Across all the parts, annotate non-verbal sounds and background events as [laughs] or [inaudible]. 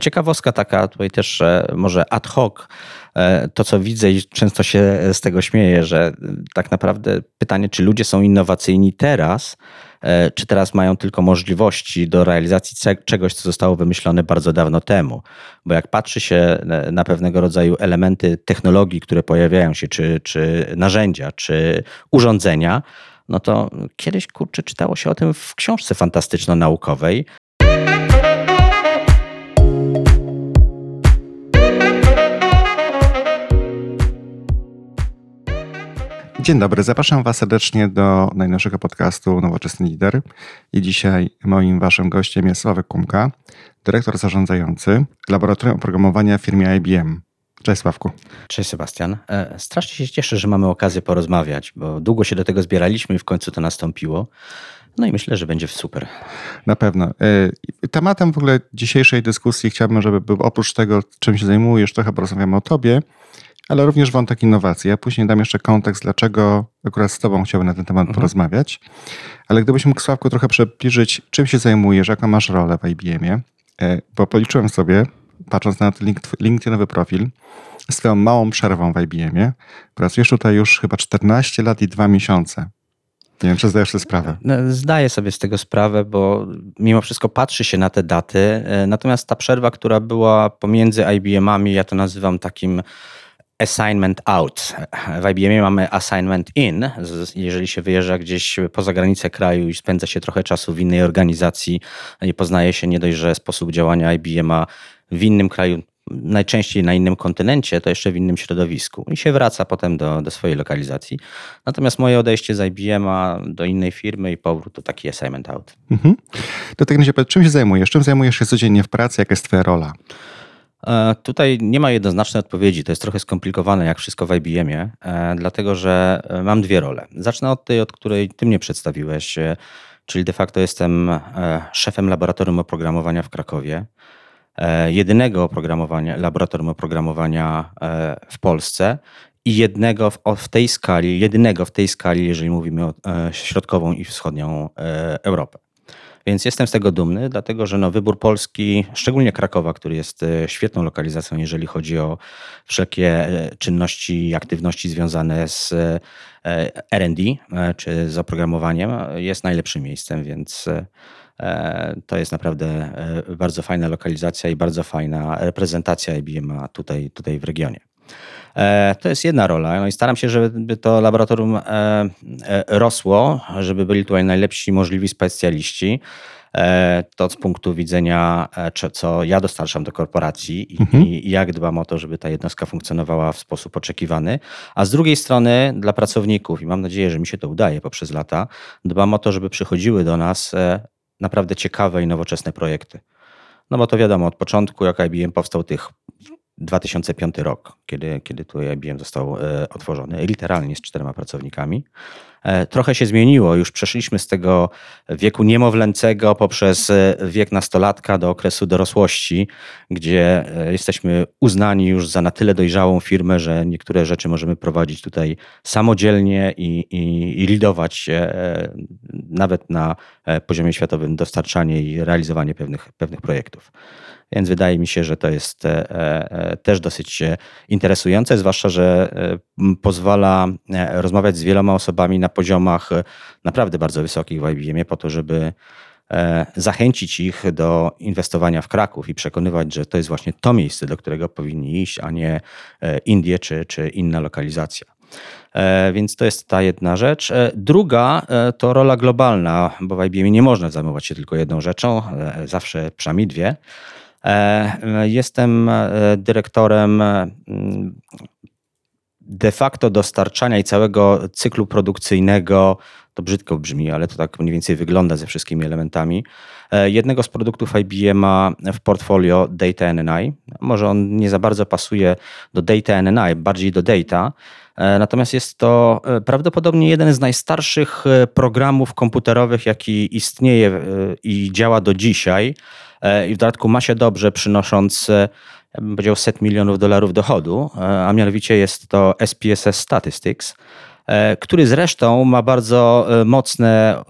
Ciekawostka taka, tutaj też może ad hoc, to co widzę i często się z tego śmieję, że tak naprawdę pytanie, czy ludzie są innowacyjni teraz, E, czy teraz mają tylko możliwości do realizacji czegoś, co zostało wymyślone bardzo dawno temu. Bo jak patrzy się na pewnego rodzaju elementy technologii, które pojawiają się, czy, czy narzędzia, czy urządzenia, no to kiedyś kurczę czytało się o tym w książce fantastyczno-naukowej, Dzień dobry, zapraszam Was serdecznie do najnowszego podcastu Nowoczesny Lider. I dzisiaj moim Waszym gościem jest Sławek Kumka, dyrektor zarządzający Laboratorium Oprogramowania w firmie IBM. Cześć Sławku. Cześć Sebastian. E, strasznie się cieszę, że mamy okazję porozmawiać, bo długo się do tego zbieraliśmy i w końcu to nastąpiło. No i myślę, że będzie super. Na pewno. E, tematem w ogóle dzisiejszej dyskusji chciałbym, żeby był oprócz tego, czym się zajmujesz, trochę porozmawiamy o tobie, ale również wątek innowacji. Ja później dam jeszcze kontekst, dlaczego akurat z Tobą chciałbym na ten temat mhm. porozmawiać. Ale gdybyś mógł, Sławku, trochę przybliżyć, czym się zajmujesz, jaką masz rolę w IBM-ie, e, bo policzyłem sobie, patrząc na LinkedInowy profil, z Twoją małą przerwą w IBM-ie, pracujesz tutaj już chyba 14 lat i 2 miesiące. Nie wiem, czy zdajesz sobie sprawę. No, zdaję sobie z tego sprawę, bo mimo wszystko patrzy się na te daty. E, natomiast ta przerwa, która była pomiędzy IBM-ami, ja to nazywam takim assignment out. W IBM mamy assignment in. Jeżeli się wyjeżdża gdzieś poza granicę kraju i spędza się trochę czasu w innej organizacji i poznaje się nie dość, że sposób działania IBM w innym kraju, najczęściej na innym kontynencie, to jeszcze w innym środowisku i się wraca potem do, do swojej lokalizacji. Natomiast moje odejście z IBM do innej firmy i powrót to taki assignment out. Mhm. Do tego razie, czym się zajmujesz? Czym zajmujesz się codziennie w pracy? Jaka jest twoja rola? E, tutaj nie ma jednoznacznej odpowiedzi. To jest trochę skomplikowane, jak wszystko w IBM-ie, e, dlatego że e, mam dwie role. Zacznę od tej, od której ty mnie przedstawiłeś, czyli de facto jestem szefem laboratorium oprogramowania w Krakowie. Jedynego oprogramowania, laboratorium oprogramowania w Polsce i jednego w, w tej skali, jedynego w tej skali, jeżeli mówimy o środkową i wschodnią Europę. Więc jestem z tego dumny, dlatego że no, wybór Polski, szczególnie Krakowa, który jest e, świetną lokalizacją, jeżeli chodzi o wszelkie e, czynności i aktywności związane z e, RD czy z oprogramowaniem, jest najlepszym miejscem, więc to jest naprawdę bardzo fajna lokalizacja i bardzo fajna reprezentacja IBM tutaj, tutaj w regionie. E, to jest jedna rola. No i staram się, żeby to laboratorium e, e, rosło, żeby byli tutaj najlepsi możliwi specjaliści. To z punktu widzenia, co ja dostarczam do korporacji mhm. i jak dbam o to, żeby ta jednostka funkcjonowała w sposób oczekiwany. A z drugiej strony dla pracowników, i mam nadzieję, że mi się to udaje poprzez lata, dbam o to, żeby przychodziły do nas naprawdę ciekawe i nowoczesne projekty. No bo to wiadomo, od początku, jak IBM powstał tych 2005 rok, kiedy, kiedy tu IBM został e, otworzony, literalnie z czterema pracownikami. E, trochę się zmieniło, już przeszliśmy z tego wieku niemowlęcego poprzez e, wiek nastolatka do okresu dorosłości, gdzie jesteśmy uznani już za na tyle dojrzałą firmę, że niektóre rzeczy możemy prowadzić tutaj samodzielnie i, i, i lidować nawet na poziomie światowym dostarczanie i realizowanie pewnych, pewnych projektów. Więc wydaje mi się, że to jest e, e, też dosyć e, interesujące, zwłaszcza, że pozwala rozmawiać z wieloma osobami na poziomach naprawdę bardzo wysokich w IBM po to, żeby zachęcić ich do inwestowania w Kraków i przekonywać, że to jest właśnie to miejsce, do którego powinni iść, a nie Indie czy, czy inna lokalizacja. Więc to jest ta jedna rzecz. Druga to rola globalna, bo w IBM nie można zajmować się tylko jedną rzeczą, zawsze przynajmniej dwie. E, jestem e, dyrektorem e, de facto dostarczania i całego cyklu produkcyjnego, to brzydko brzmi, ale to tak mniej więcej wygląda ze wszystkimi elementami, jednego z produktów IBM w portfolio Data NNI. Może on nie za bardzo pasuje do Data NNI, bardziej do Data, Natomiast jest to prawdopodobnie jeden z najstarszych programów komputerowych, jaki istnieje i działa do dzisiaj. E, i w dodatku ma się dobrze, przynosząc e, bym powiedział set milionów dolarów dochodu, e, a mianowicie jest to SPSS Statistics, który zresztą ma bardzo mocne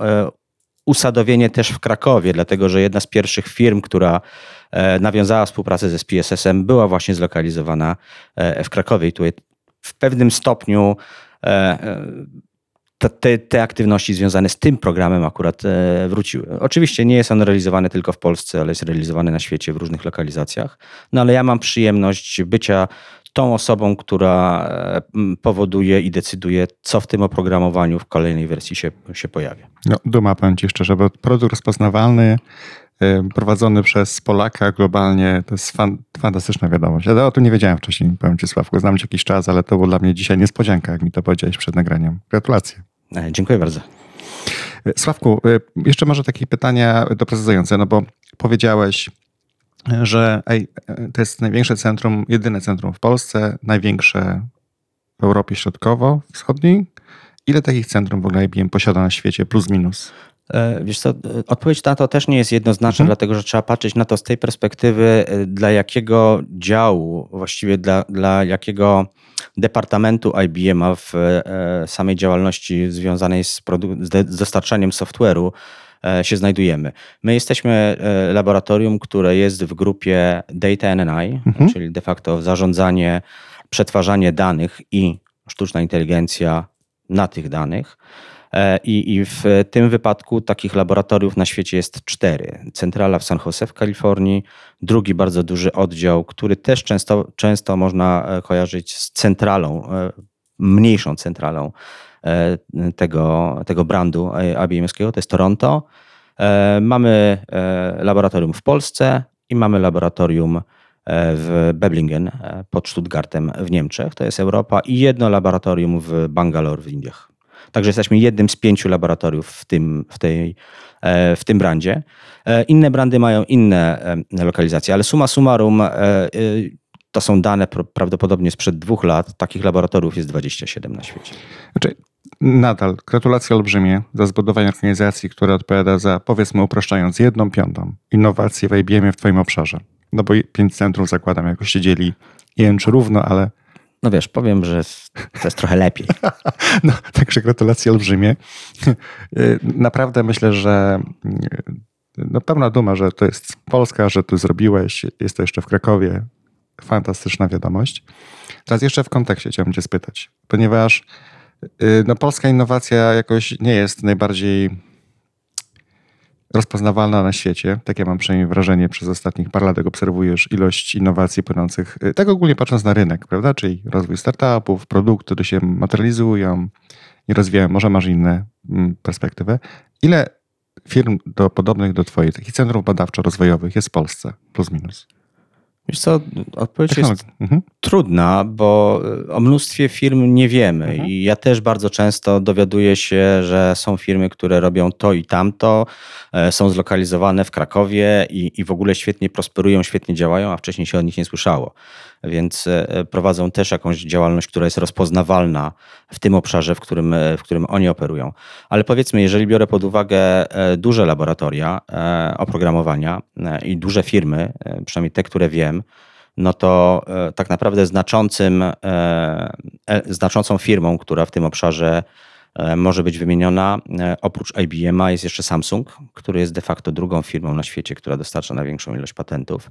usadowienie też w Krakowie, dlatego że jedna z pierwszych firm, która e, nawiązała współpracę ze SPSS-em, była właśnie zlokalizowana e, w Krakowie i tutaj w pewnym stopniu e, e, te, te, aktywności związane z tym programem akurat e, wróciły. Oczywiście nie jest on realizowany tylko w Polsce, ale jest realizowany na świecie w różnych lokalizacjach. No ale ja mam przyjemność bycia tą osobą, która e, powoduje i decyduje, co w tym oprogramowaniu w kolejnej wersji się, się pojawia. No, duma, powiem ci szczerze, bo produkt rozpoznawalny y, prowadzony przez Polaka globalnie, to jest fan, fantastyczna wiadomość. Ja o tym nie wiedziałem wcześniej, powiem ci Sławku, znam cię jakiś czas, ale to było dla mnie dzisiaj niespodzianka, jak mi to powiedziałeś przed nagraniem. Gratulacje. E, Dziękuję bardzo. Y, Sławku, y, jeszcze może takie pytania doprecyzujące, no bo powiedziałeś, że ej, to jest największe centrum, jedyne centrum w Polsce, największe w Europie Środkowo-Wschodniej. Ile takich centrum w ogóle IBM posiada na świecie, plus minus? E, Wiesz co, e, odpowiedź na to też nie jest jednoznaczna, Mhm. dlatego że trzeba patrzeć na to z tej perspektywy, e, dla jakiego działu, właściwie dla, dla jakiego departamentu IBM-a w samej działalności związanej z, z dostarczaniem software'u się znajdujemy. My jesteśmy laboratorium, które jest w grupie Data NNI, Mhm. czyli de facto zarządzanie, przetwarzanie danych i sztuczna inteligencja na tych danych. E, I, I w tym wypadku takich laboratoriów na świecie jest cztery. Centrala w San Jose w Kalifornii, drugi bardzo duży oddział, który też często, często można e, kojarzyć z centralą, e, mniejszą centralą tego, tego brandu IBM-skiego, to jest Toronto. Mamy laboratorium w Polsce i mamy laboratorium w Beblingen pod Stuttgartem w Niemczech, to jest Europa, i jedno laboratorium w Bangalore w Indiach. Także jesteśmy jednym z pięciu laboratoriów w tym, w tej, e, w tym brandzie. E, Inne brandy mają inne e, lokalizacje, ale summa summarum to są dane prawdopodobnie sprzed dwóch lat. Takich laboratoriów jest 27 na świecie. Znaczy, nadal gratulacje olbrzymie za zbudowanie organizacji, która odpowiada za, powiedzmy upraszczając, jedną piątą innowacje w IBM w twoim obszarze. No bo pięć centrów zakładam, jakoś się dzieli, czy równo, ale No wiesz, powiem, że to jest trochę lepiej. [laughs] no, także gratulacje olbrzymie. Y, Naprawdę myślę, że y, no, pełna duma, że to jest Polska, że tu zrobiłeś, jest to jeszcze w Krakowie. Fantastyczna wiadomość. Teraz jeszcze w kontekście chciałbym cię spytać, ponieważ y, no, polska innowacja jakoś nie jest najbardziej rozpoznawalna na świecie. Tak ja mam przynajmniej wrażenie, przez ostatnich parę lat jak obserwujesz ilość innowacji płynących, y, tak ogólnie patrząc na rynek, prawda? Czyli rozwój startupów, produkty, które się materializują i rozwijają. Może masz inne mm, perspektywy. Ile firm do, podobnych do twojej, takich centrów badawczo-rozwojowych jest w Polsce? Plus minus. Wiesz co, odpowiedź jest Mhm. trudna, bo y, o mnóstwie firm nie wiemy Mhm. i ja też bardzo często dowiaduję się, że są firmy, które robią to i tamto, e, są zlokalizowane w Krakowie i, i w ogóle świetnie prosperują, świetnie działają, a wcześniej się o nich nie słyszało. Więc e, prowadzą też jakąś działalność, która jest rozpoznawalna w tym obszarze, w którym, e, w którym oni operują. Ale powiedzmy, jeżeli biorę pod uwagę e, duże laboratoria e, oprogramowania e, i duże firmy, e, przynajmniej te, które wiem, no to e, tak naprawdę znaczącym, e, e, znaczącą firmą, która w tym obszarze e, może być wymieniona, e, oprócz IBM-a jest jeszcze Samsung, który jest de facto drugą firmą na świecie, która dostarcza największą ilość patentów.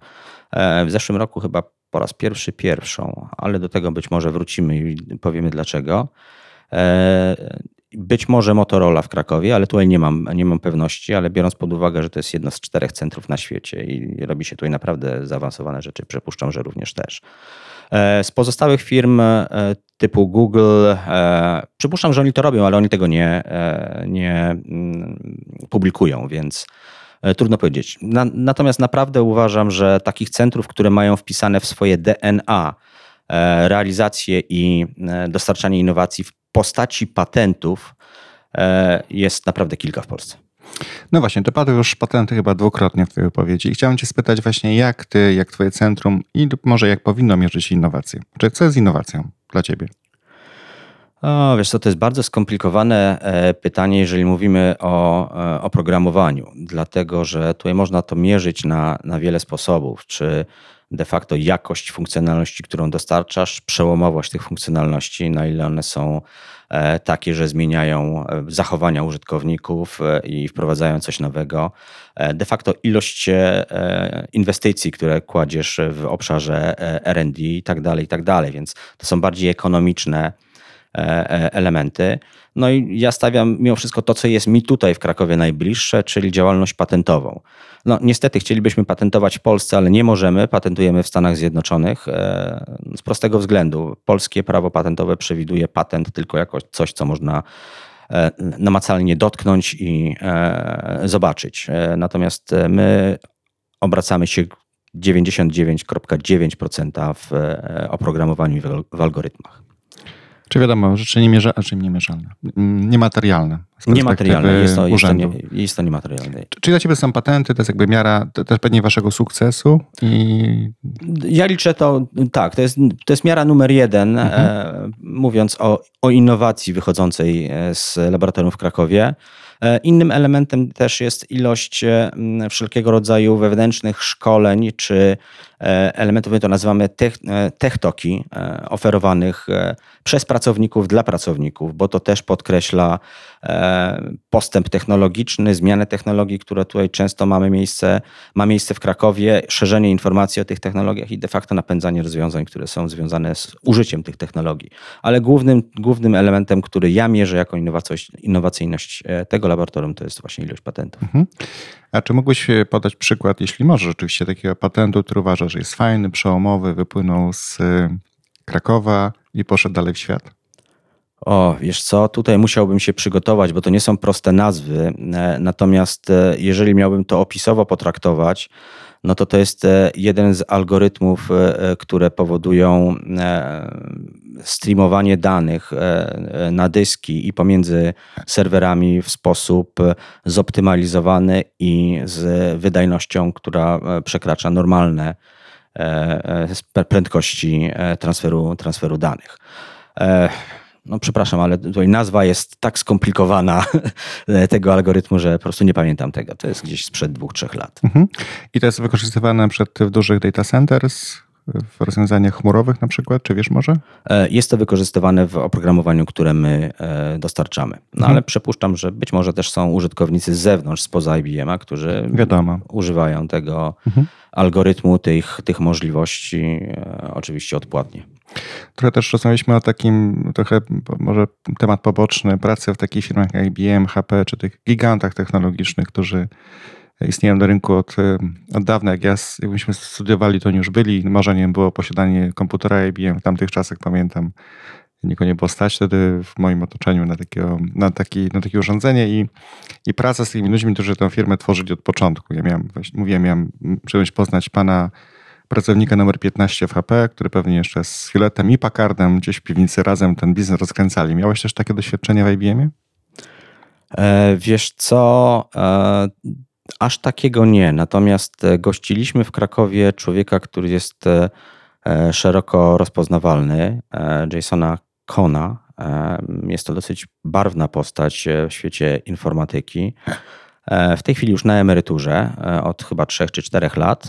E, W zeszłym roku chyba po raz pierwszy pierwszą, ale do tego być może wrócimy i powiemy dlaczego. E, Być może Motorola w Krakowie, ale tutaj nie mam, nie mam pewności, ale biorąc pod uwagę, że to jest jedno z czterech centrów na świecie i robi się tutaj naprawdę zaawansowane rzeczy, przypuszczam, że również też. E, Z pozostałych firm e, typu Google, przypuszczam, że oni to robią, ale oni tego nie, nie mm, publikują, więc trudno powiedzieć. Na, natomiast naprawdę uważam, że takich centrów, które mają wpisane w swoje DNA e, realizację i e, dostarczanie innowacji w postaci patentów, e, jest naprawdę kilka w Polsce. No właśnie, to padły już patenty chyba dwukrotnie w twojej wypowiedzi. I chciałem cię spytać właśnie, jak ty, jak twoje centrum i może jak powinno mierzyć innowacje? Czy co jest innowacją dla ciebie? O, wiesz co, to jest bardzo skomplikowane e, pytanie, jeżeli mówimy o e, oprogramowaniu, dlatego że tutaj można to mierzyć na, na wiele sposobów. Czy de facto jakość funkcjonalności, którą dostarczasz, przełomowość tych funkcjonalności, na ile one są e, takie, że zmieniają zachowania użytkowników i wprowadzają coś nowego. De facto ilość inwestycji, które kładziesz w obszarze RD i tak dalej, i tak dalej, więc to są bardziej ekonomiczne elementy. No i ja stawiam mimo wszystko to, co jest mi tutaj w Krakowie najbliższe, czyli działalność patentową. No niestety chcielibyśmy patentować w Polsce, ale nie możemy, patentujemy w Stanach Zjednoczonych e, z prostego względu. Polskie prawo patentowe przewiduje patent tylko jako coś, co można e, namacalnie dotknąć i e, zobaczyć. Natomiast my obracamy się 99,9% w oprogramowaniu i w algorytmach. Czy wiadomo, rzeczy niemierzalne, czy niemierzalne, mm, niematerialne. Niematerialne, jest to, jest, to nie, jest to niematerialne. Czyli dla ciebie są patenty, to jest jakby miara też pewnie waszego sukcesu? I... Ja liczę to, tak, to jest, to jest miara numer jeden, mhm. e, mówiąc o, o innowacji wychodzącej e, z laboratorium w Krakowie. E, innym elementem też jest ilość wszelkiego rodzaju wewnętrznych szkoleń czy elementów, my to nazywamy tech, techtoki, oferowanych przez pracowników dla pracowników, bo to też podkreśla postęp technologiczny, zmianę technologii, które tutaj często mamy miejsce, ma miejsce w Krakowie, szerzenie informacji o tych technologiach i de facto napędzanie rozwiązań, które są związane z użyciem tych technologii. Ale głównym, głównym elementem, który ja mierzę jako innowacyjność tego laboratorium, to jest właśnie ilość patentów. Mhm. A czy mógłbyś e, podać przykład, jeśli możesz rzeczywiście, takiego patentu, który uważasz, że jest fajny, przełomowy, wypłynął z e, Krakowa i poszedł dalej w świat? O, wiesz co, tutaj musiałbym się przygotować, bo to nie są proste nazwy. E, natomiast jeżeli miałbym to opisowo potraktować, no to to jest jeden z algorytmów, które powodują streamowanie danych e, e, na dyski i pomiędzy serwerami w sposób zoptymalizowany i z wydajnością, która e, przekracza normalne prędkości transferu, transferu danych. No przepraszam, ale tutaj nazwa jest tak skomplikowana [laughs] tego algorytmu, że po prostu nie pamiętam tego. To jest gdzieś sprzed dwóch, trzech lat. Mhm. I to jest wykorzystywane przed w dużych data centers? w rozwiązaniach chmurowych na przykład, czy wiesz może? E, jest to wykorzystywane w oprogramowaniu, które my e, dostarczamy. No mhm. ale przypuszczam, że być może też są użytkownicy z zewnątrz, spoza IBM-a, którzy Wiadomo. używają tego mhm. algorytmu, tych, tych możliwości e, oczywiście odpłatnie. Trochę też rozmawialiśmy o takim, trochę może temat poboczny, pracy w takich firmach jak IBM, HP, czy tych gigantach technologicznych, którzy istnieją na rynku od, od dawna. Jak, ja, myśmy studiowali, to oni już byli. Marzeniem było posiadanie komputera IBM. W tamtych czasach pamiętam, nikogo nie było stać wtedy w moim otoczeniu na, takiego, na, taki, na takie urządzenie i, i praca z tymi ludźmi, którzy tę firmę tworzyli od początku. Ja miałem, mówiłem, miałem przyjemność poznać pana pracownika numer 15 w HP, który pewnie jeszcze z Filetem i Packardem gdzieś w piwnicy razem ten biznes rozkręcali. Miałeś też takie doświadczenie w IBM-ie? E, wiesz co, e, Aż takiego nie. Natomiast e, gościliśmy w Krakowie człowieka, który jest e, e, szeroko rozpoznawalny, Jasona Kona. Jest to dosyć barwna postać w świecie informatyki. W tej chwili już na emeryturze od chyba 3 czy 4 lat.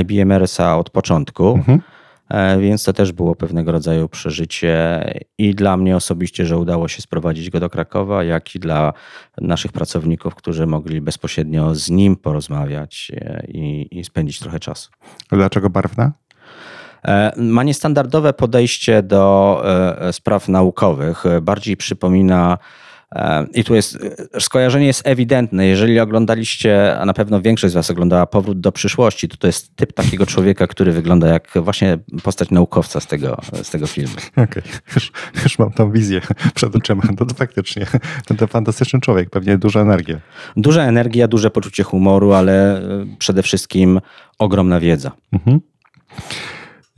IBM RSA od początku. Mhm. E, więc to też było pewnego rodzaju przeżycie i dla mnie osobiście, że udało się sprowadzić go do Krakowa, jak i dla naszych pracowników, którzy mogli bezpośrednio z nim porozmawiać e, i, i spędzić trochę czasu. Dlaczego barwna? E, ma niestandardowe podejście do spraw naukowych. Bardziej przypomina i tu jest, skojarzenie jest ewidentne. Jeżeli oglądaliście, a na pewno większość z Was oglądała Powrót do przyszłości, to to jest typ takiego człowieka, który wygląda jak właśnie postać naukowca z tego, z tego filmu. [laughs] Okej, okay. już, już mam tą wizję przed oczyma. To, to faktycznie, to, to fantastyczny człowiek, pewnie duża energia. Duża energia, duże poczucie humoru, ale e, przede wszystkim ogromna wiedza. Mhm.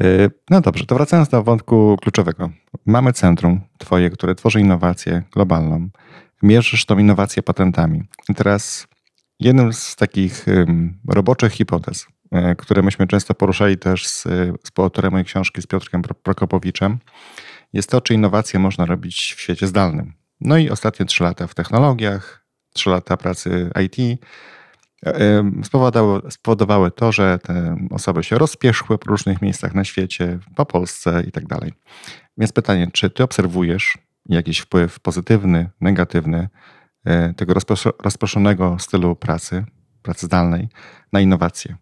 E, no dobrze, to wracając do wątku kluczowego. Mamy centrum Twoje, które tworzy innowację globalną. Mierzysz tą innowację patentami. I teraz jednym z takich roboczych hipotez, e, które myśmy często poruszali też z, z autorem mojej książki, z Piotrkiem Prokopowiczem, jest to, czy innowacje można robić w świecie zdalnym. No i ostatnie trzy lata w technologiach, trzy lata pracy IT spowodowały, spowodowały to, że te osoby się rozpieszły po różnych miejscach na świecie, po Polsce i tak dalej. Więc pytanie, czy ty obserwujesz jakiś wpływ pozytywny, negatywny e, tego rozproszonego stylu pracy, pracy zdalnej na innowacje?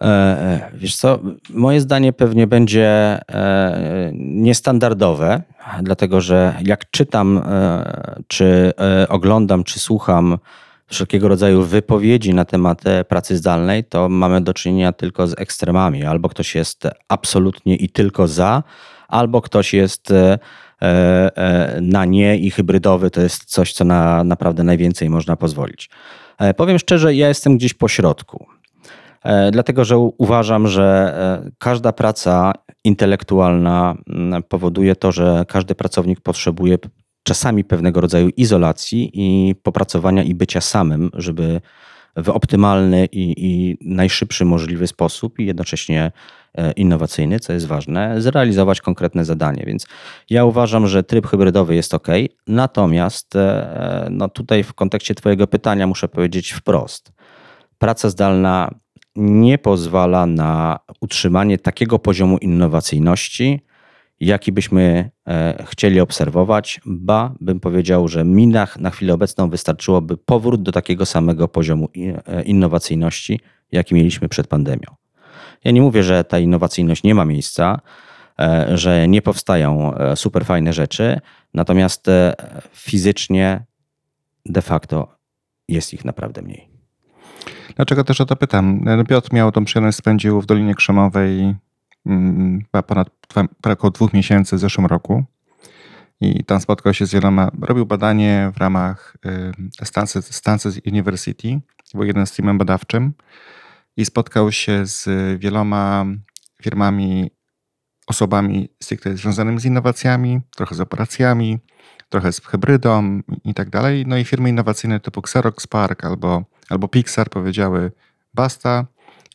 E, e, wiesz co, moje zdanie pewnie będzie niestandardowe, dlatego że jak czytam, czy oglądam, czy słucham wszelkiego rodzaju wypowiedzi na temat pracy zdalnej, to mamy do czynienia tylko z ekstremami. Albo ktoś jest absolutnie i tylko za, albo ktoś jest e, e, na nie i hybrydowy to jest coś, co na naprawdę najwięcej można pozwolić. E, powiem szczerze, ja jestem gdzieś po środku. Dlatego, że uważam, że każda praca intelektualna powoduje to, że każdy pracownik potrzebuje czasami pewnego rodzaju izolacji i popracowania i bycia samym, żeby w optymalny i, i najszybszy możliwy sposób i jednocześnie e, innowacyjny, co jest ważne, zrealizować konkretne zadanie. Więc ja uważam, że tryb hybrydowy jest ok. Natomiast e, no tutaj w kontekście Twojego pytania muszę powiedzieć wprost. Praca zdalna nie pozwala na utrzymanie takiego poziomu innowacyjności, jaki byśmy e, chcieli obserwować, ba bym powiedział, że mi na, na chwilę obecną wystarczyłoby powrót do takiego samego poziomu e, innowacyjności, jaki mieliśmy przed pandemią. Ja nie mówię, że ta innowacyjność nie ma miejsca, e, że nie powstają super fajne rzeczy, natomiast fizycznie de facto jest ich naprawdę mniej. Dlaczego też o to pytam? Piotr miał tą przyjemność, spędził w Dolinie Krzemowej ponad około dwóch miesięcy w zeszłym roku. I tam spotkał się z wieloma, robił badanie w ramach Stanford, Stanford University, był jeden z teamem badawczym i spotkał się z wieloma firmami, osobami stricte związanymi z innowacjami, trochę z operacjami, trochę z hybrydą i tak dalej. No i firmy innowacyjne typu Xerox Park albo, albo Pixar powiedziały basta,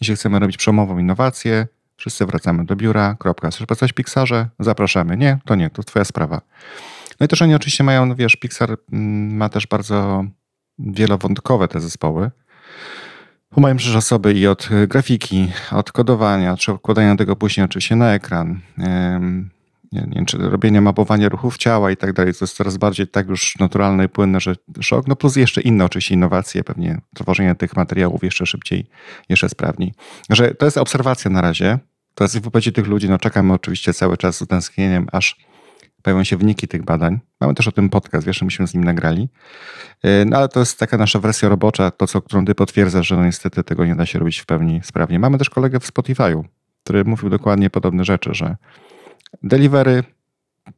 jeśli chcemy robić przemową innowację, Wszyscy wracamy do biura, kropka. Chcesz pracować w Pixarze? Zapraszamy. Nie, to nie, to twoja sprawa. No i też oni oczywiście mają, no wiesz, Pixar mm, ma też bardzo wielowątkowe te zespoły. Bo mają przecież osoby i od grafiki, od kodowania, czy odkładania tego później oczywiście na ekran. Nie, nie czy robienie mapowania ruchów ciała i tak dalej, to jest coraz bardziej tak już naturalne i płynne, że szok, no plus jeszcze inne oczywiście innowacje, pewnie tworzenie tych materiałów jeszcze szybciej, jeszcze sprawniej. Że to jest obserwacja na razie, to jest wypowiedzi tych ludzi, no czekamy oczywiście cały czas z utęsknieniem, aż pojawią się wyniki tych badań. Mamy też o tym podcast, wiesz, myśmy z nim nagrali. E, no ale to jest taka nasza wersja robocza, to co, którą ty potwierdzasz, że no niestety tego nie da się robić w pełni sprawnie. Mamy też kolegę w Spotify'u, który mówił dokładnie podobne rzeczy, że delivery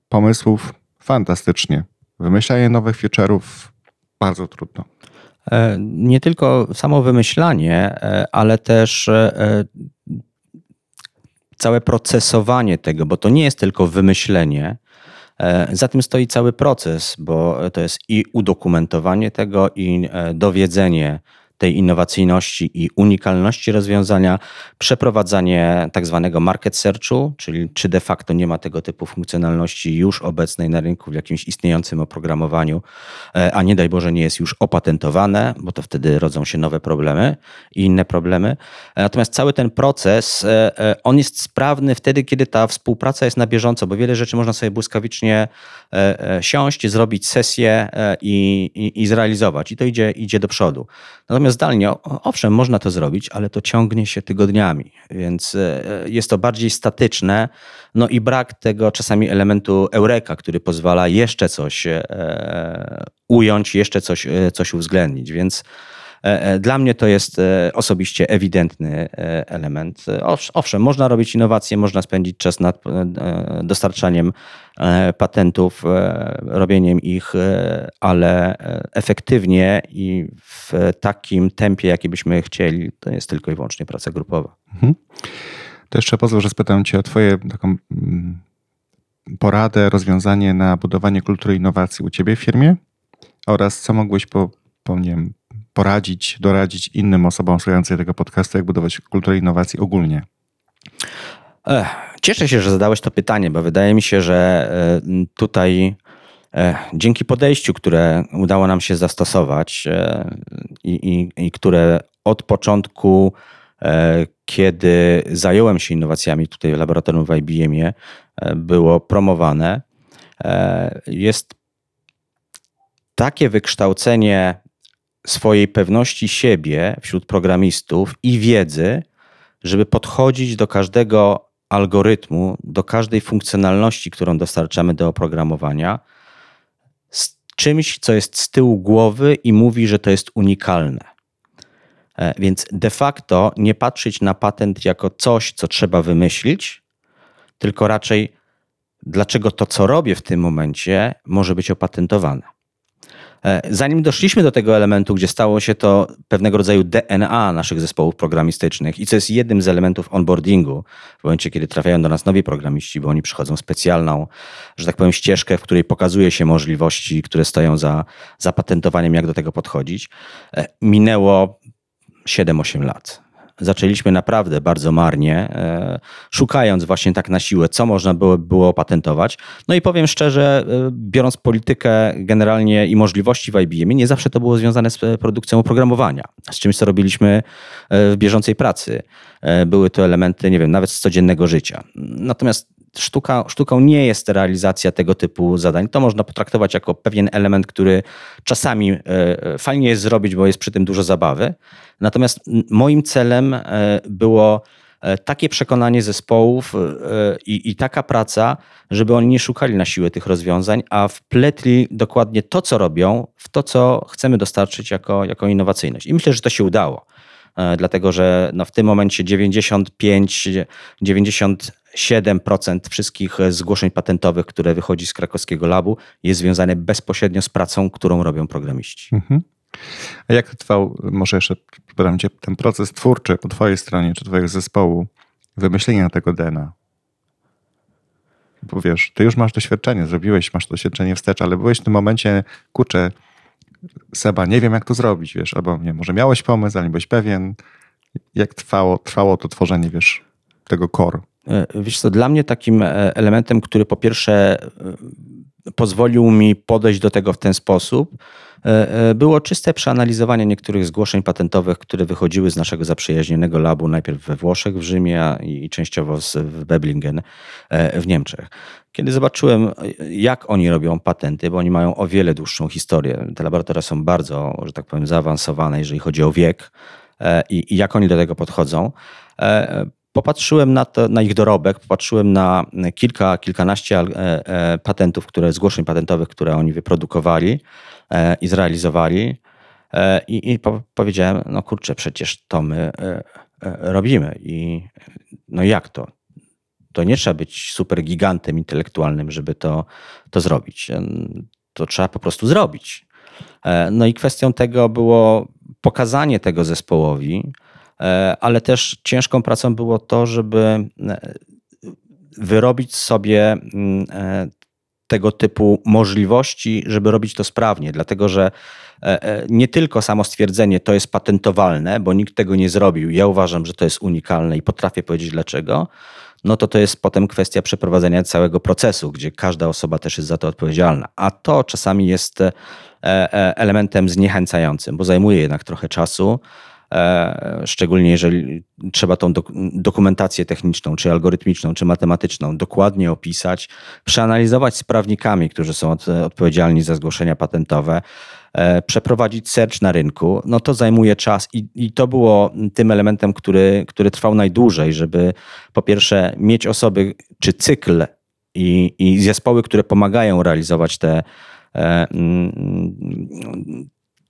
pomysłów fantastycznie. Wymyślanie nowych feature'ów bardzo trudno. E, nie tylko samo wymyślanie, e, ale też całe procesowanie tego, bo to nie jest tylko wymyślenie. E, za tym stoi cały proces, bo to jest i udokumentowanie tego, i e, dowiedzenie tej innowacyjności i unikalności rozwiązania, przeprowadzanie tak zwanego market searchu, czyli czy de facto nie ma tego typu funkcjonalności już obecnej na rynku w jakimś istniejącym oprogramowaniu, e, a nie daj Boże nie jest już opatentowane, bo to wtedy rodzą się nowe problemy i inne problemy. Natomiast cały ten proces, e, e, on jest sprawny wtedy, kiedy ta współpraca jest na bieżąco, bo wiele rzeczy można sobie błyskawicznie siąść, zrobić sesję i, i, i zrealizować i to idzie, idzie do przodu. Natomiast zdalnie, owszem, można to zrobić, ale to ciągnie się tygodniami, więc e, jest to bardziej statyczne. No i brak tego czasami elementu eureka, który pozwala jeszcze coś e, ująć, jeszcze coś, e, coś uwzględnić. Więc dla mnie to jest e, osobiście ewidentny element. Owszem, można robić innowacje, można spędzić czas nad dostarczaniem patentów, robieniem ich, ale efektywnie i w takim tempie, jaki byśmy chcieli, to jest tylko i wyłącznie praca grupowa. Mhm. To jeszcze pozwól, że spytam Cię o Twoje taką mm, poradę, rozwiązanie na budowanie kultury innowacji u Ciebie w firmie oraz co mogłeś po, po nie wiem, poradzić, doradzić innym osobom słuchającym tego podcastu, jak budować kulturę innowacji ogólnie? Cieszę się, że zadałeś to pytanie, bo wydaje mi się, że e, tutaj E, dzięki podejściu, które udało nam się zastosować e, i, i, i które od początku, kiedy zająłem się innowacjami tutaj w laboratorium w IBM-ie, było promowane, jest takie wykształcenie swojej pewności siebie wśród programistów i wiedzy, żeby podchodzić do każdego algorytmu, do każdej funkcjonalności, którą dostarczamy do oprogramowania, z czymś, co jest z tyłu głowy i mówi, że to jest unikalne. E, więc de facto nie patrzeć na patent jako coś, co trzeba wymyślić, tylko raczej dlaczego to, co robię w tym momencie, może być opatentowane. E, zanim doszliśmy do tego elementu, gdzie stało się to pewnego rodzaju DNA naszych zespołów programistycznych i co jest jednym z elementów onboardingu, w momencie, kiedy trafiają do nas nowi programiści, bo oni przychodzą specjalną, że tak powiem, ścieżkę, w której pokazuje się możliwości, które stoją za zapatentowaniem, jak do tego podchodzić, e, minęło 7-8 lat zaczęliśmy naprawdę bardzo marnie, e, szukając właśnie tak na siłę, co można było, było opatentować. No i powiem szczerze, e, biorąc politykę generalnie i możliwości w IBM, nie zawsze to było związane z e, produkcją oprogramowania, z czymś, co robiliśmy w bieżącej pracy. Były to elementy, nie wiem, nawet z codziennego życia. Natomiast sztuka, sztuką nie jest realizacja tego typu zadań. To można potraktować jako pewien element, który czasami e, e, fajnie jest zrobić, bo jest przy tym dużo zabawy. Natomiast moim celem e, było takie przekonanie zespołów i, i, taka praca, żeby oni nie szukali na siłę tych rozwiązań, a wpletli dokładnie to, co robią, w to, co chcemy dostarczyć jako, jako innowacyjność. I myślę, że to się udało. Dlatego, że no w tym momencie 95, 90 7% wszystkich zgłoszeń patentowych, które wychodzi z krakowskiego labu, jest związane bezpośrednio z pracą, którą robią programiści. Mhm. A jak trwał, może jeszcze pytam cię, ten proces twórczy po twojej stronie, czy twojego zespołu, wymyślenia tego DNA? Bo wiesz, ty już masz doświadczenie, zrobiłeś, masz doświadczenie wstecz, ale byłeś w tym momencie, kurczę, Seba, nie wiem jak to zrobić, wiesz, albo nie, może miałeś pomysł, ale nie byłeś pewien. Jak trwało, trwało to tworzenie, wiesz, tego core? E, wiesz co, dla mnie takim e, elementem, który po pierwsze e, pozwolił mi podejść do tego w ten sposób, było czyste przeanalizowanie niektórych zgłoszeń patentowych, które wychodziły z naszego zaprzyjaźnionego labu, najpierw we Włoszech, w Rzymie i częściowo w Beblingen w Niemczech. Kiedy zobaczyłem, jak oni robią patenty, bo oni mają o wiele dłuższą historię, te laboratoria są bardzo, że tak powiem, zaawansowane, jeżeli chodzi o wiek i, i jak oni do tego podchodzą, Popatrzyłem na, to, na ich dorobek, popatrzyłem na kilka, kilkanaście e, e, patentów, które, zgłoszeń patentowych, które oni wyprodukowali e, i zrealizowali. I, i powiedziałem, no kurczę, przecież to my robimy. I no jak to? To nie trzeba być super gigantem intelektualnym, żeby to, to zrobić. To trzeba po prostu zrobić. No i kwestią tego było pokazanie tego zespołowi, ale też ciężką pracą było to, żeby e, wyrobić sobie mm, e, tego typu możliwości, żeby robić to sprawnie, dlatego że nie tylko samo stwierdzenie to jest patentowalne, bo nikt tego nie zrobił. Ja uważam, że to jest unikalne i potrafię powiedzieć dlaczego. No to to jest potem kwestia przeprowadzenia całego procesu, gdzie każda osoba też jest za to odpowiedzialna. A to czasami jest elementem zniechęcającym, bo zajmuje jednak trochę czasu. E, szczególnie jeżeli trzeba tą dokumentację techniczną, czy algorytmiczną, czy matematyczną dokładnie opisać, przeanalizować z prawnikami, którzy są odpowiedzialni za zgłoszenia patentowe, e, przeprowadzić search na rynku, no to zajmuje czas i, i to było tym elementem, który, który trwał najdłużej, żeby po pierwsze mieć osoby, czy cykl i, i zespoły, które pomagają realizować te, e,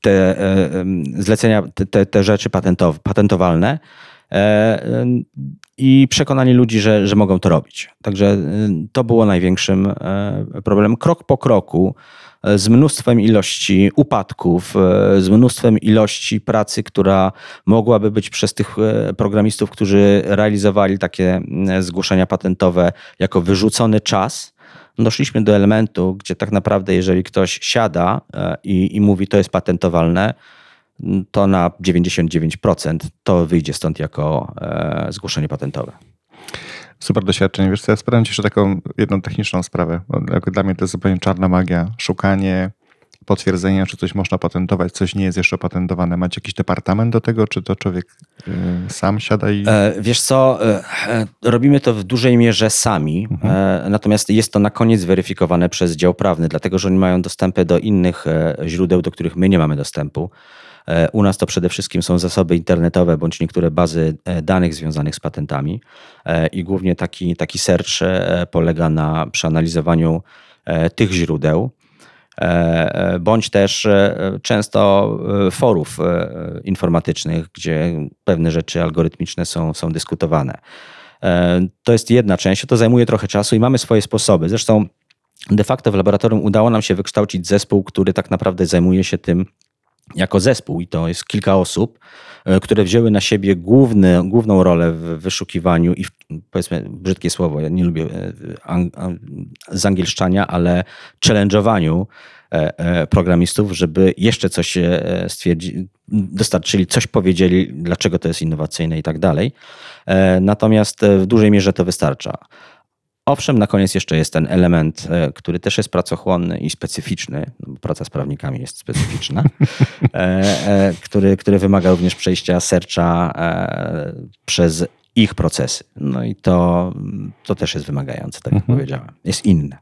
te e, zlecenia, te, te rzeczy patentow, patentowalne e, i przekonanie ludzi, że, że mogą to robić. Także e, to było największym problemem. Krok po kroku, z mnóstwem ilości upadków, z mnóstwem ilości pracy, która mogłaby być przez tych programistów, którzy realizowali takie zgłoszenia patentowe jako wyrzucony czas doszliśmy do elementu, gdzie tak naprawdę, jeżeli ktoś siada e, i, i mówi, to jest patentowalne, to na 99% to wyjdzie stąd jako e, zgłoszenie patentowe. Super doświadczenie. Wiesz co, ja sprawdzam jeszcze taką jedną techniczną sprawę. Dla mnie to jest zupełnie czarna magia. Szukanie potwierdzenia, czy coś można patentować, coś nie jest jeszcze opatentowane. Macie jakiś departament do tego, czy to człowiek y, sam siada i... E, wiesz co, e, e, robimy to w dużej mierze sami, mhm. natomiast jest to na koniec weryfikowane przez dział prawny, dlatego że oni mają dostępy do innych źródeł, do których my nie mamy dostępu. U nas to przede wszystkim są zasoby internetowe bądź niektóre bazy danych związanych z patentami i głównie taki, taki search polega na przeanalizowaniu tych źródeł. E, e, bądź też e, często forów informatycznych, gdzie pewne rzeczy algorytmiczne są, są dyskutowane. To jest jedna część, to zajmuje trochę czasu i mamy swoje sposoby. Zresztą de facto w laboratorium udało nam się wykształcić zespół, który tak naprawdę zajmuje się tym jako zespół i to jest kilka osób, które wzięły na siebie główny, główną rolę w wyszukiwaniu i w, powiedzmy brzydkie słowo, ja nie lubię zangielszczania, ale challenge'owaniu e, e, programistów, żeby jeszcze coś e, stwierdzić, dostarczyli, coś powiedzieli, dlaczego to jest innowacyjne i tak dalej. Natomiast w dużej mierze to wystarcza. Owszem, na koniec jeszcze jest ten element, który też jest pracochłonny i specyficzny, no bo praca z prawnikami jest specyficzna, [laughs] który, który wymaga również przejścia serca przez ich procesy. No i to, to też jest wymagające, tak jak mhm. powiedziałem. Jest inne.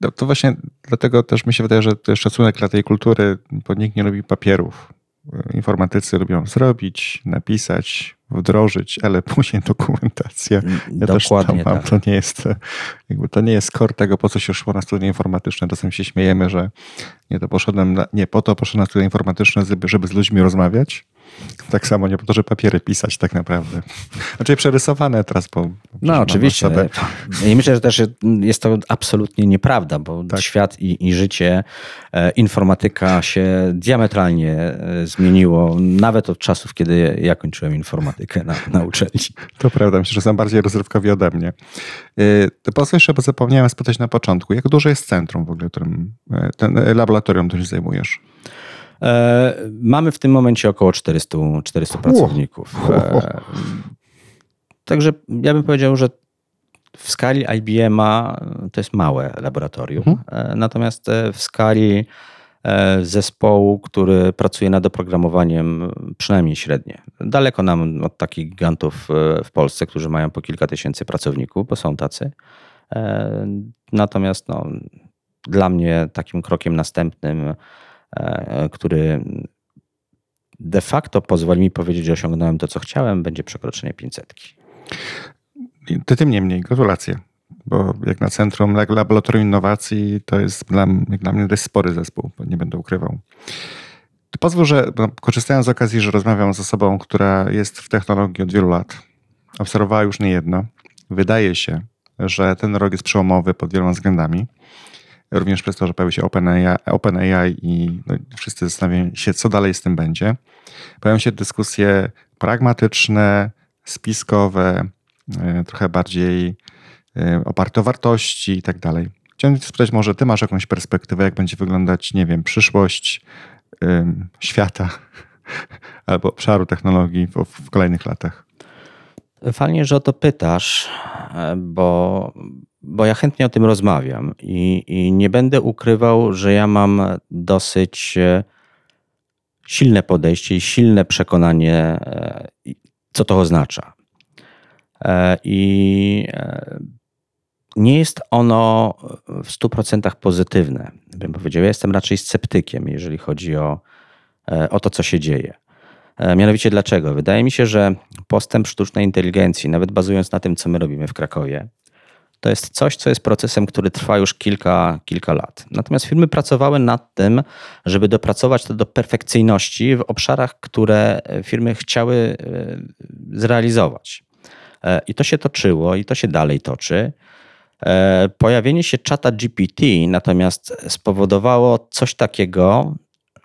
No to właśnie dlatego też mi się wydaje, że to jest szacunek dla tej kultury, bo nikt nie lubi papierów. Informatycy lubią zrobić, napisać, wdrożyć, ale [laughs] później dokumentacja. Ja Dokładnie mam, tak. to nie jest jakby to nie jest core tego, po co się szło na studia informatyczne. Czasem się śmiejemy, że nie, to poszedłem na, nie po to poszedłem na studia informatyczne, żeby, żeby z ludźmi rozmawiać, tak samo nie po to, żeby papiery pisać tak naprawdę. Znaczy przerysowane teraz po... No oczywiście. I myślę, że też jest to absolutnie nieprawda, bo tak. świat i, i życie, e, informatyka się diametralnie e, zmieniło, nawet od czasów, kiedy ja kończyłem informatykę na, na uczelni. To prawda, myślę, że są bardziej rozrywkowi ode mnie. E, jeszcze, bo zapomniałem spytać na początku, jak duże jest centrum w ogóle, którym, ten laboratorium, którym się zajmujesz? E, mamy w tym momencie około 400, 400 pracowników. E, także ja bym powiedział, że w skali IBM-a to jest małe laboratorium, mhm. E, natomiast w skali zespołu, który pracuje nad oprogramowaniem przynajmniej średnie. Daleko nam od takich gigantów w Polsce, którzy mają po kilka tysięcy pracowników, bo są tacy. Natomiast no, dla mnie takim krokiem następnym który de facto pozwoli mi powiedzieć, że osiągnąłem to, co chciałem, będzie przekroczenie 500. Ty tym niemniej, gratulacje. Bo jak na Centrum Laboratorium Innowacji to jest dla, dla mnie dość spory zespół, nie będę ukrywał. To pozwól, że no, korzystając z okazji, że rozmawiam z osobą, która jest w technologii od wielu lat, obserwowała już nie jedno, wydaje się, że ten rok jest przełomowy pod wieloma względami również przez to, że pojawił się OpenAI, OpenAI i no, wszyscy zastanawiają się, co dalej z tym będzie. Pojawią się dyskusje pragmatyczne, spiskowe, e, trochę bardziej e, oparte o wartości i tak dalej. Chciałem spytać, może ty masz jakąś perspektywę, jak będzie wyglądać, nie wiem, przyszłość świata [laughs] albo obszaru technologii w, w kolejnych latach? Fajnie, że o to pytasz, e, bo bo ja chętnie o tym rozmawiam i, i nie będę ukrywał, że ja mam dosyć e, silne podejście i silne przekonanie, e, co to oznacza. E, I nie jest ono w 100% pozytywne, bym powiedział. Ja jestem raczej sceptykiem, jeżeli chodzi o, o to, co się dzieje. Mianowicie dlaczego? Wydaje mi się, że postęp sztucznej inteligencji, nawet bazując na tym, co my robimy w Krakowie, to jest coś, co jest procesem, który trwa już kilka, kilka lat. Natomiast firmy pracowały nad tym, żeby dopracować to do perfekcyjności w obszarach, które firmy chciały e, zrealizować. E, I to się toczyło i to się dalej toczy. E, pojawienie się czata GPT natomiast spowodowało coś takiego,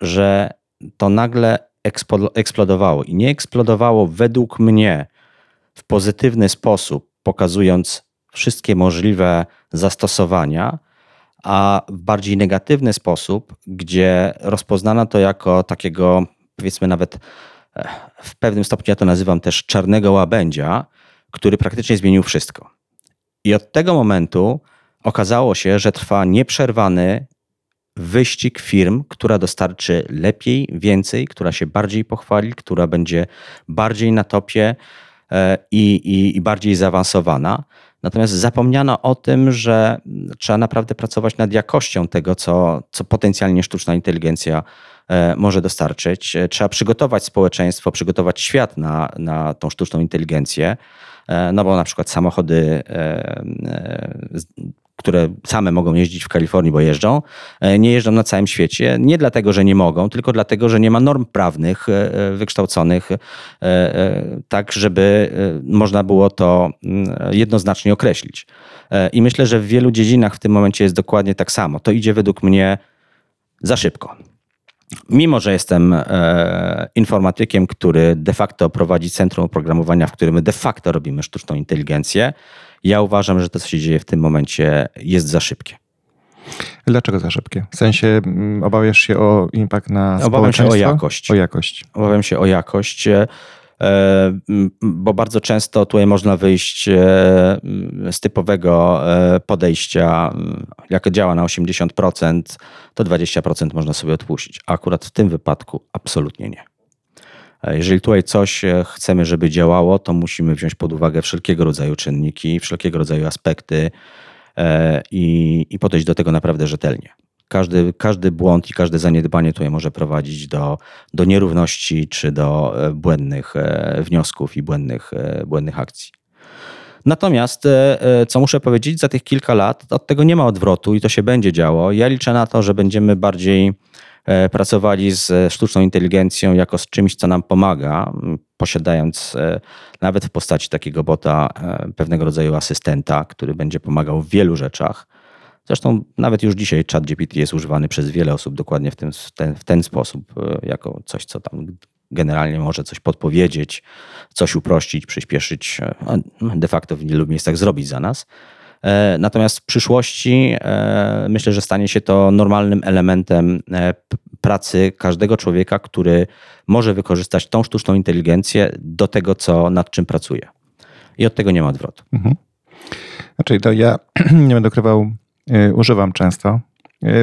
że to nagle eksplodowało. I nie eksplodowało według mnie w pozytywny sposób, pokazując wszystkie możliwe zastosowania, a w bardziej negatywny sposób, gdzie rozpoznano to jako takiego, powiedzmy nawet e, w pewnym stopniu ja to nazywam też czarnego łabędzia, który praktycznie zmienił wszystko. I od tego momentu okazało się, że trwa nieprzerwany wyścig firm, która dostarczy lepiej, więcej, która się bardziej pochwali, która będzie bardziej na topie e, i, i, i bardziej zaawansowana. Natomiast zapomniano o tym, że trzeba naprawdę pracować nad jakością tego, co, co potencjalnie sztuczna inteligencja e, może dostarczyć. E, trzeba przygotować społeczeństwo, przygotować świat na, na tą sztuczną inteligencję. No bo na przykład samochody które same mogą jeździć w Kalifornii, bo jeżdżą, e, nie jeżdżą na całym świecie. Nie dlatego, że nie mogą, tylko dlatego, że nie ma norm prawnych e, e, wykształconych, tak żeby można było to mm, jednoznacznie określić. I myślę, że w wielu dziedzinach w tym momencie jest dokładnie tak samo. To idzie według mnie za szybko. Mimo, że jestem informatykiem, który de facto prowadzi centrum oprogramowania, w którym de facto robimy sztuczną inteligencję, ja uważam, że to, co się dzieje w tym momencie, jest za szybkie. Dlaczego za szybkie? W sensie mm, obawiasz się o impact na Obawiam się o jakość. O jakość. Obawiam się o jakość, e, bo bardzo często tutaj można wyjść e, z typowego e, podejścia, jak działa na 80%, to 20% można sobie odpuścić. A akurat w tym wypadku absolutnie nie. Jeżeli tutaj coś e, chcemy, żeby działało, to musimy wziąć pod uwagę wszelkiego rodzaju czynniki, wszelkiego rodzaju aspekty e, i, i podejść do tego naprawdę rzetelnie. Każdy, każdy błąd i każde zaniedbanie tutaj może prowadzić do, do nierówności czy do e, błędnych wniosków i błędnych, błędnych akcji. Natomiast, co muszę powiedzieć, za tych kilka lat od tego nie ma odwrotu i to się będzie działo. Ja liczę na to, że będziemy bardziej E, pracowali z sztuczną inteligencją jako z czymś, co nam pomaga, posiadając e, nawet w postaci takiego bota e, pewnego rodzaju asystenta, który będzie pomagał w wielu rzeczach. Zresztą nawet już dzisiaj ChatGPT jest używany przez wiele osób dokładnie w ten, w ten, w ten sposób, jako coś, co tam generalnie może coś podpowiedzieć, coś uprościć, przyspieszyć, de facto w wielu miejscach zrobić za nas. E, natomiast w przyszłości e, myślę, że stanie się to normalnym elementem e, pracy każdego człowieka, który może wykorzystać tą sztuczną inteligencję do tego, co, nad czym pracuje. I od tego nie ma odwrotu. Mhm. Znaczy, to ja [clears throat] nie będę ukrywał, używam często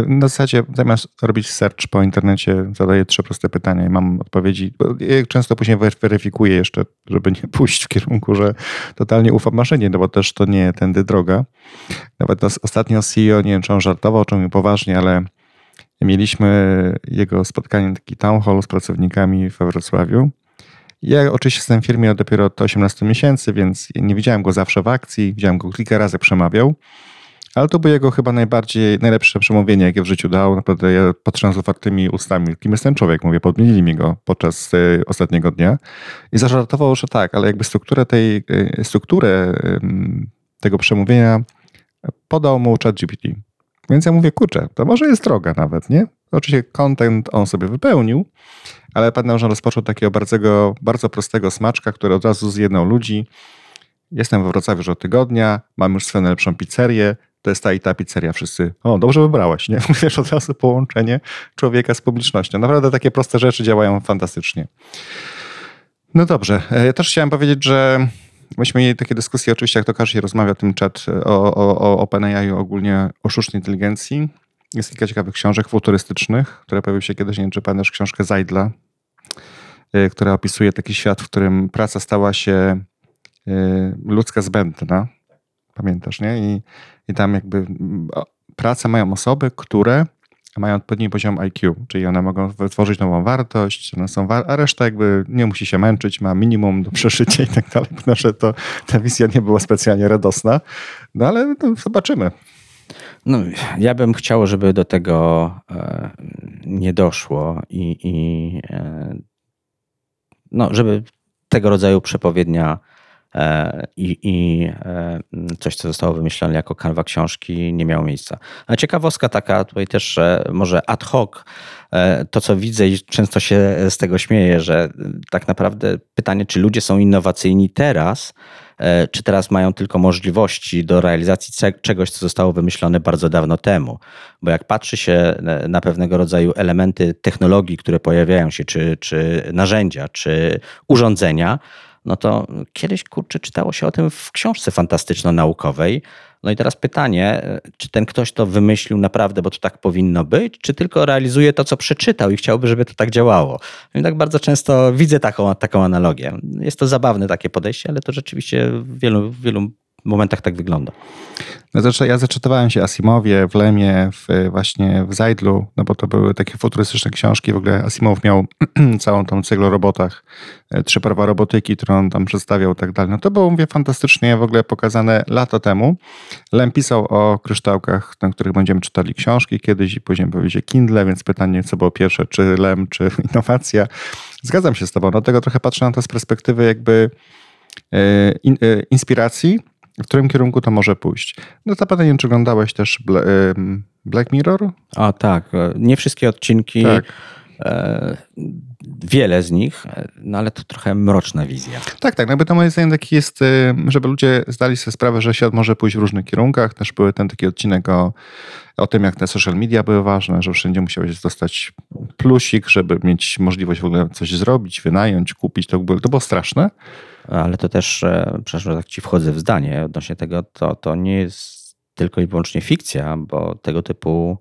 na zasadzie zamiast robić search po internecie, zadaję trzy proste pytania i mam odpowiedzi. Ja często później weryfikuję jeszcze, żeby nie [laughs] pójść w kierunku, że totalnie ufam maszynie, no bo też to nie tędy droga. Nawet ostatnio CEO, nie wiem czy on żartował, czy mi poważnie, ale mieliśmy jego spotkanie, taki town hall z pracownikami we Wrocławiu. Ja oczywiście jestem w firmie dopiero od 18 miesięcy, więc nie widziałem go zawsze w akcji, widziałem go kilka razy przemawiał. Ale to było jego chyba najbardziej, najlepsze przemówienie, jakie w życiu dał. Naprawdę ja patrzyłem z otwartymi ustami. Kim jest ten człowiek? Mówię, podmienili mi go podczas e, ostatniego dnia. I zażartował, że tak, ale jakby strukturę tej, e, strukturę tego przemówienia podał mu ChatGPT. Więc ja mówię, kurczę, to może jest droga nawet, nie? Oczywiście content on sobie wypełnił, ale pamiętam, że rozpoczął takiego bardzo, bardzo prostego smaczka, który od razu zjednał ludzi. Jestem we Wrocławiu już od tygodnia, mam już swoją najlepszą pizzerię, to jest ta i ta pizzeria. Wszyscy, o, dobrze wybrałeś, nie? [laughs] Wiesz, od razu połączenie człowieka z publicznością. Naprawdę takie proste rzeczy działają fantastycznie. No dobrze, e, ja też chciałem powiedzieć, że myśmy mieli takie dyskusje, oczywiście jak to każdy rozmawia o tym chat, o, o, o OpenAI, ogólnie o sztucznej inteligencji. Jest kilka ciekawych książek futurystycznych, które pojawiły się kiedyś, nie wiem, czy pamiętasz książkę Zajdla, e, która opisuje taki świat, w którym praca stała się e, ludzka zbędna. Pamiętasz, nie? I i tam jakby pracę mają osoby, które mają odpowiedni poziom IQ, czyli one mogą wytworzyć nową wartość, one są a reszta jakby nie musi się męczyć, ma minimum do przeżycia i tak dalej. Że to ta wizja nie była specjalnie radosna, no ale no, zobaczymy. No, ja bym chciał, żeby do tego e, nie doszło i, i e, no, żeby tego rodzaju przepowiednia i, i e, coś, co zostało wymyślone jako kanwa książki, nie miało miejsca. A ciekawostka taka, tutaj też może ad hoc, e, to co widzę i często się z tego śmieję, że tak naprawdę pytanie, czy ludzie są innowacyjni teraz, czy teraz mają tylko możliwości do realizacji czegoś, co zostało wymyślone bardzo dawno temu. Bo jak patrzy się na pewnego rodzaju elementy technologii, które pojawiają się, czy, czy narzędzia, czy urządzenia, no to kiedyś kurczę czytało się o tym w książce fantastyczno-naukowej. No i teraz pytanie, czy ten ktoś to wymyślił naprawdę, bo to tak powinno być, czy tylko realizuje to, co przeczytał i chciałby, żeby to tak działało. No I tak bardzo często widzę taką, taką analogię. Jest to zabawne takie podejście, ale to rzeczywiście w wielu, wielu momentach tak wygląda. No to ja zaczytywałem się Asimowie, w Lemie, w, właśnie w Zajdlu, no bo to były takie futurystyczne książki. W ogóle Asimow miał [clears throat] całą tą cykl o robotach, e, trzy prawa robotyki, którą on tam przedstawiał i tak dalej. No to było, mówię, fantastycznie w ogóle pokazane lata temu. Lem pisał o kryształkach, na których będziemy czytali książki kiedyś i później powiedzie Kindle, więc pytanie, co było pierwsze, czy Lem, czy [laughs] innowacja. Zgadzam się z tobą, dlatego trochę patrzę na to z perspektywy jakby e, e, inspiracji, w którym kierunku to może pójść. No to pytanie, czy oglądałeś też Black Mirror? A tak, nie wszystkie odcinki, tak. e, wiele z nich, no ale to trochę mroczna wizja. Tak, tak, no jakby to moim zdaniem taki jest, e, żeby ludzie zdali sobie sprawę, że świat może pójść w różnych kierunkach. Też był ten taki odcinek o, o tym, jak te social media były ważne, że wszędzie musiałeś dostać plusik, żeby mieć możliwość w ogóle coś zrobić, wynająć, kupić. To było, to było straszne ale to też, e, przepraszam, tak ci wchodzę w zdanie odnośnie tego, to, to nie jest tylko i wyłącznie fikcja, bo tego typu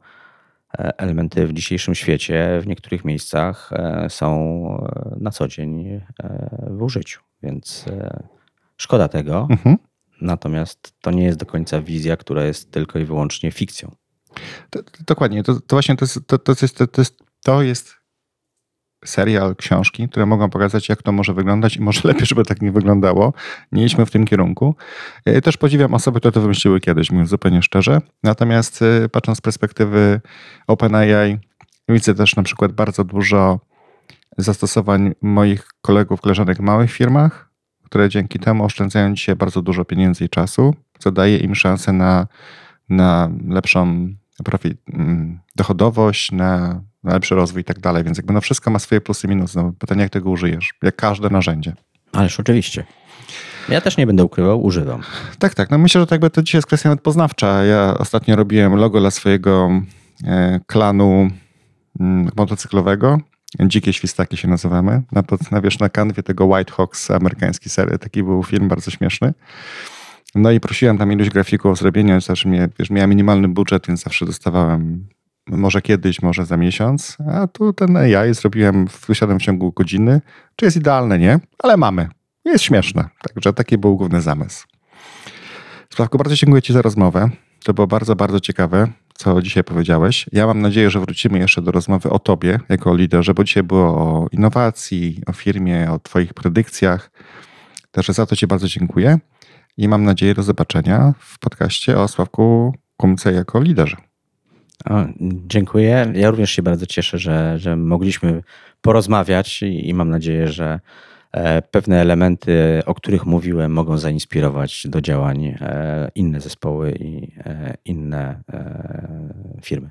e, elementy w dzisiejszym świecie w niektórych miejscach e, są na co dzień w użyciu, więc szkoda tego. Mhm. Natomiast to nie jest do końca wizja, która jest tylko i wyłącznie fikcją. dokładnie. To, to właśnie to to, to, jest, to, jest, to jest serial, książki, które mogą pokazać, jak to może wyglądać i może [laughs] lepiej, żeby tak nie wyglądało. Nie idźmy w tym kierunku. E, też podziwiam osoby, które to wymyśliły kiedyś, mówiąc zupełnie szczerze. Natomiast e, patrząc z perspektywy OpenAI, widzę też na przykład bardzo dużo zastosowań moich kolegów, koleżanek w małych firmach, które dzięki temu oszczędzają dzisiaj bardzo dużo pieniędzy i czasu, co daje im szansę na, na lepszą mm, dochodowość, na lepszy rozwój i tak dalej. Więc jakby no wszystko ma swoje plusy i minusy. No, pytanie, jak tego użyjesz? Jak każde narzędzie. Ależ oczywiście. Ja też nie będę ukrywał, używam. Tak, tak. No myślę, że to jakby to dzisiaj jest kwestia nawet poznawcza. Ja ostatnio robiłem logo dla swojego e, klanu mm, motocyklowego. Dzikie Świstaki się nazywamy. Na, na, wiesz, na kanwie tego White Hawks amerykański serii. Taki był film bardzo śmieszny. No i prosiłem tam iluś grafików o zrobienie, mnie, wiesz, miałem minimalny budżet, więc zawsze dostawałem może kiedyś, może za miesiąc, a tu ten AI zrobiłem, wysiadłem w ciągu godziny. Czy jest idealne? Nie, ale mamy. Jest śmieszne. Także taki był główny zamysł. Sprawko, bardzo dziękuję Ci za rozmowę. To było bardzo, bardzo ciekawe, co dzisiaj powiedziałeś. Ja mam nadzieję, że wrócimy jeszcze do rozmowy o Tobie jako liderze, bo dzisiaj było o innowacji, o firmie, o Twoich predykcjach. Także za to Ci bardzo dziękuję i mam nadzieję do zobaczenia w podcaście o Sławku Kumce jako liderze. O, dziękuję. Ja również się bardzo cieszę, że, że mogliśmy porozmawiać i, i mam nadzieję, że pewne elementy, o których mówiłem, mogą zainspirować do działań e, inne zespoły i e, inne firmy.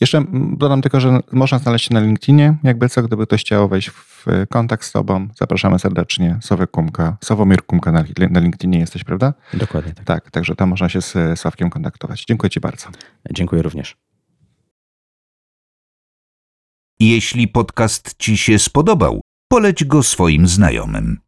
Jeszcze dodam tylko, że można znaleźć się na LinkedInie. Jakby co, gdyby ktoś chciał wejść w kontakt z Tobą, zapraszamy serdecznie. Sławek Kumka, Sławomir Kumka na, na LinkedInie jesteś, prawda? Dokładnie tak. Tak, także tam można się z Sławkiem kontaktować. Dziękuję Ci bardzo. Dziękuję również. Jeśli podcast Ci się spodobał, poleć go swoim znajomym.